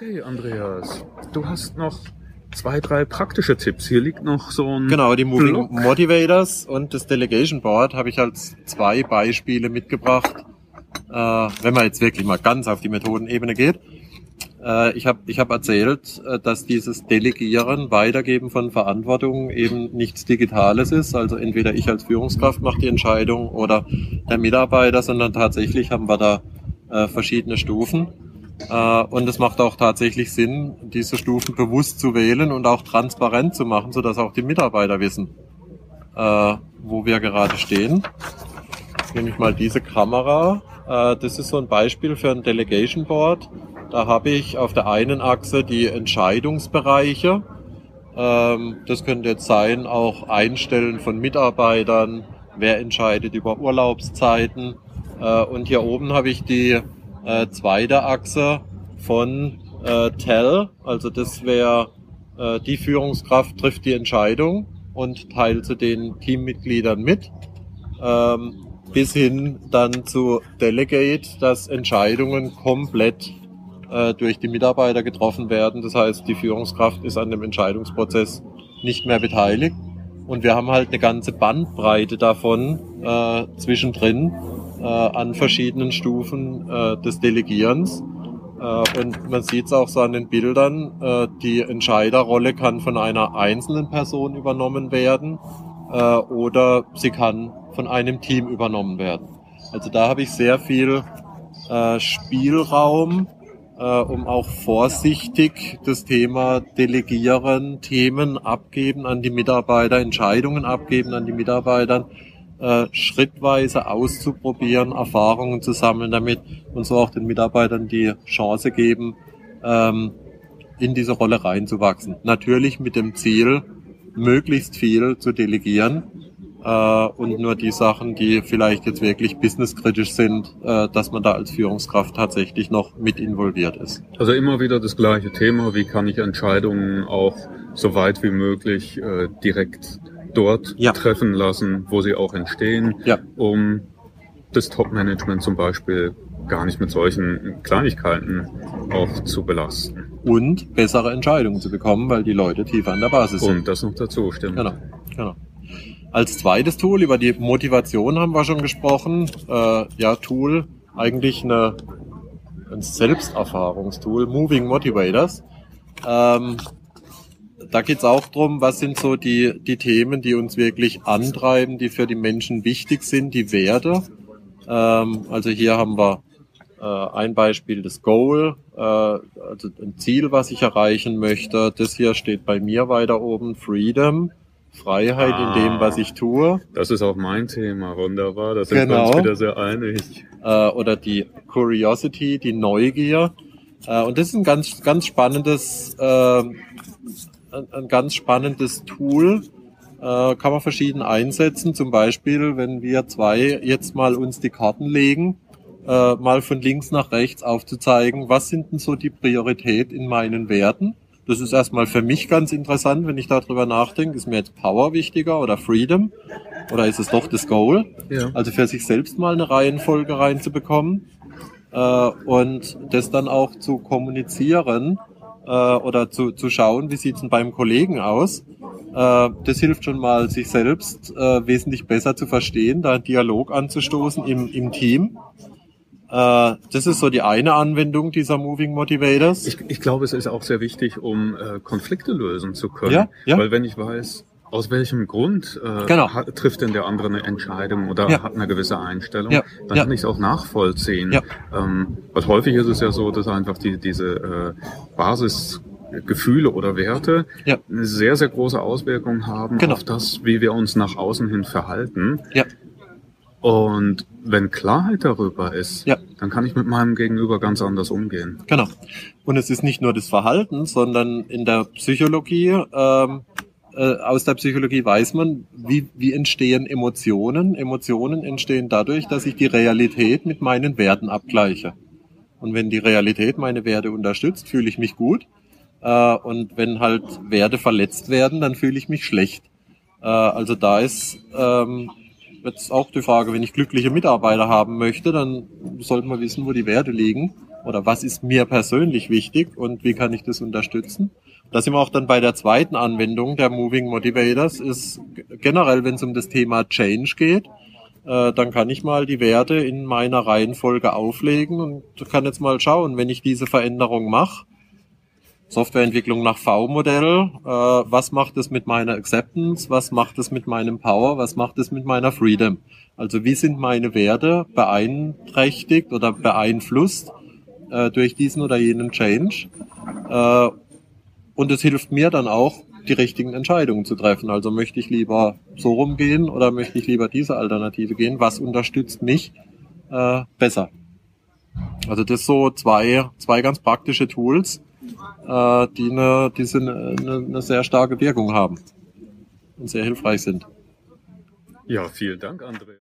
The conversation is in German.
Okay, Andreas, du hast noch zwei, drei praktische Tipps. Hier liegt noch so ein. Genau, die Moving Block. Motivators und das Delegation Board habe ich als zwei Beispiele mitgebracht, äh, wenn man jetzt wirklich mal ganz auf die Methodenebene geht. Äh, ich habe ich hab erzählt, äh, dass dieses Delegieren, Weitergeben von Verantwortung eben nichts Digitales ist. Also entweder ich als Führungskraft mache die Entscheidung oder der Mitarbeiter, sondern tatsächlich haben wir da äh, verschiedene Stufen. Äh, und es macht auch tatsächlich Sinn, diese Stufen bewusst zu wählen und auch transparent zu machen, sodass auch die Mitarbeiter wissen, äh, wo wir gerade stehen. Jetzt nehme ich mal diese Kamera. Äh, das ist so ein Beispiel für ein Delegation Board. Da habe ich auf der einen Achse die Entscheidungsbereiche. Ähm, das könnte jetzt sein, auch Einstellen von Mitarbeitern, wer entscheidet über Urlaubszeiten. Und hier oben habe ich die äh, zweite Achse von äh, Tell. Also das wäre äh, die Führungskraft trifft die Entscheidung und teilt sie den Teammitgliedern mit. Ähm, bis hin dann zu Delegate, dass Entscheidungen komplett äh, durch die Mitarbeiter getroffen werden. Das heißt, die Führungskraft ist an dem Entscheidungsprozess nicht mehr beteiligt. Und wir haben halt eine ganze Bandbreite davon äh, zwischendrin äh, an verschiedenen Stufen äh, des Delegierens. Äh, und man sieht es auch so an den Bildern, äh, die Entscheiderrolle kann von einer einzelnen Person übernommen werden äh, oder sie kann von einem Team übernommen werden. Also da habe ich sehr viel äh, Spielraum, äh, um auch vorsichtig das Thema Delegieren, Themen abgeben an die Mitarbeiter, Entscheidungen abgeben an die Mitarbeiter, äh, schrittweise auszuprobieren, Erfahrungen zu sammeln damit und so auch den Mitarbeitern die Chance geben, ähm, in diese Rolle reinzuwachsen. Natürlich mit dem Ziel, möglichst viel zu delegieren äh, und nur die Sachen, die vielleicht jetzt wirklich businesskritisch sind, äh, dass man da als Führungskraft tatsächlich noch mit involviert ist. Also immer wieder das gleiche Thema. Wie kann ich Entscheidungen auch so weit wie möglich direkt dort Ja. treffen lassen, wo sie auch entstehen, Ja. um das Top-Management zum Beispiel gar nicht mit solchen Kleinigkeiten auch zu belasten. Und bessere Entscheidungen zu bekommen, weil die Leute tiefer an der Basis sind. Und das noch dazu, stimmt. Genau, genau. Als zweites Tool, über die Motivation haben wir schon gesprochen. Äh, ja, Tool, eigentlich eine, ein Selbsterfahrungstool, Moving Motivators. Ähm, da geht's auch drum, was sind so die, die Themen, die uns wirklich antreiben, die für die Menschen wichtig sind, die Werte. Ähm, also hier haben wir äh, ein Beispiel das Goal, äh, also ein Ziel, was ich erreichen möchte. Das hier steht bei mir weiter oben, Freedom, Freiheit in dem, was ich tue. Das ist auch mein Thema, wunderbar. Da sind wir Genau. uns wieder sehr einig. Äh, oder die Curiosity, die Neugier. Äh, und das ist ein ganz, ganz spannendes, äh, ein, ein ganz spannendes Tool. Äh, kann man verschieden einsetzen. Zum Beispiel, wenn wir zwei jetzt mal uns die Karten legen, äh, mal von links nach rechts aufzuzeigen, was sind denn so die Priorität in meinen Werten? Das ist erstmal für mich ganz interessant, wenn ich darüber nachdenke. Ist mir jetzt Power wichtiger oder Freedom? Oder ist es doch das Goal? Ja. Also für sich selbst mal eine Reihenfolge reinzubekommen äh, und das dann auch zu kommunizieren äh, oder zu, zu schauen, wie sieht's denn beim Kollegen aus. Äh, das hilft schon mal, sich selbst äh, wesentlich besser zu verstehen, da einen Dialog anzustoßen im, im Team. Äh, das ist so die eine Anwendung dieser Moving Motivators. Ich, ich glaube, es ist auch sehr wichtig, um äh, Konflikte lösen zu können. Ja, ja. Weil wenn ich weiß, aus welchem Grund äh, Genau. hat, trifft denn der andere eine Entscheidung oder Ja. hat eine gewisse Einstellung, Ja, dann ja. kann ich es auch nachvollziehen. Ja. Ähm, weil häufig ist es ja so, dass einfach die, diese äh, Basisgefühle oder Werte Ja. eine sehr, sehr große Auswirkungen haben Genau. auf das, wie wir uns nach außen hin verhalten. Ja, Und wenn Klarheit darüber ist, Ja. dann kann ich mit meinem Gegenüber ganz anders umgehen. Genau. Und es ist nicht nur das Verhalten, sondern in der Psychologie, ähm, äh, aus der Psychologie weiß man, wie, wie entstehen Emotionen. Emotionen entstehen dadurch, dass ich die Realität mit meinen Werten abgleiche. Und wenn die Realität meine Werte unterstützt, fühle ich mich gut. Äh, und wenn halt Werte verletzt werden, dann fühle ich mich schlecht. Äh, also da ist ähm, jetzt auch die Frage, wenn ich glückliche Mitarbeiter haben möchte, dann sollte man wissen, wo die Werte liegen oder was ist mir persönlich wichtig und wie kann ich das unterstützen. Da sind wir auch dann bei der zweiten Anwendung der Moving Motivators, ist generell, wenn es um das Thema Change geht, äh, dann kann ich mal die Werte in meiner Reihenfolge auflegen und kann jetzt mal schauen, wenn ich diese Veränderung mache, Softwareentwicklung nach V-Modell, äh, was macht es mit meiner Acceptance, was macht es mit meinem Power, was macht es mit meiner Freedom. Also wie sind meine Werte beeinträchtigt oder beeinflusst äh, durch diesen oder jenen Change. Äh, und es hilft mir dann auch, die richtigen Entscheidungen zu treffen. Also möchte ich lieber so rumgehen oder möchte ich lieber diese Alternative gehen? Was unterstützt mich äh, besser? Also das so zwei, zwei ganz praktische Tools, äh, die, eine, die eine, eine sehr starke Wirkung haben und sehr hilfreich sind. Ja, vielen Dank, André.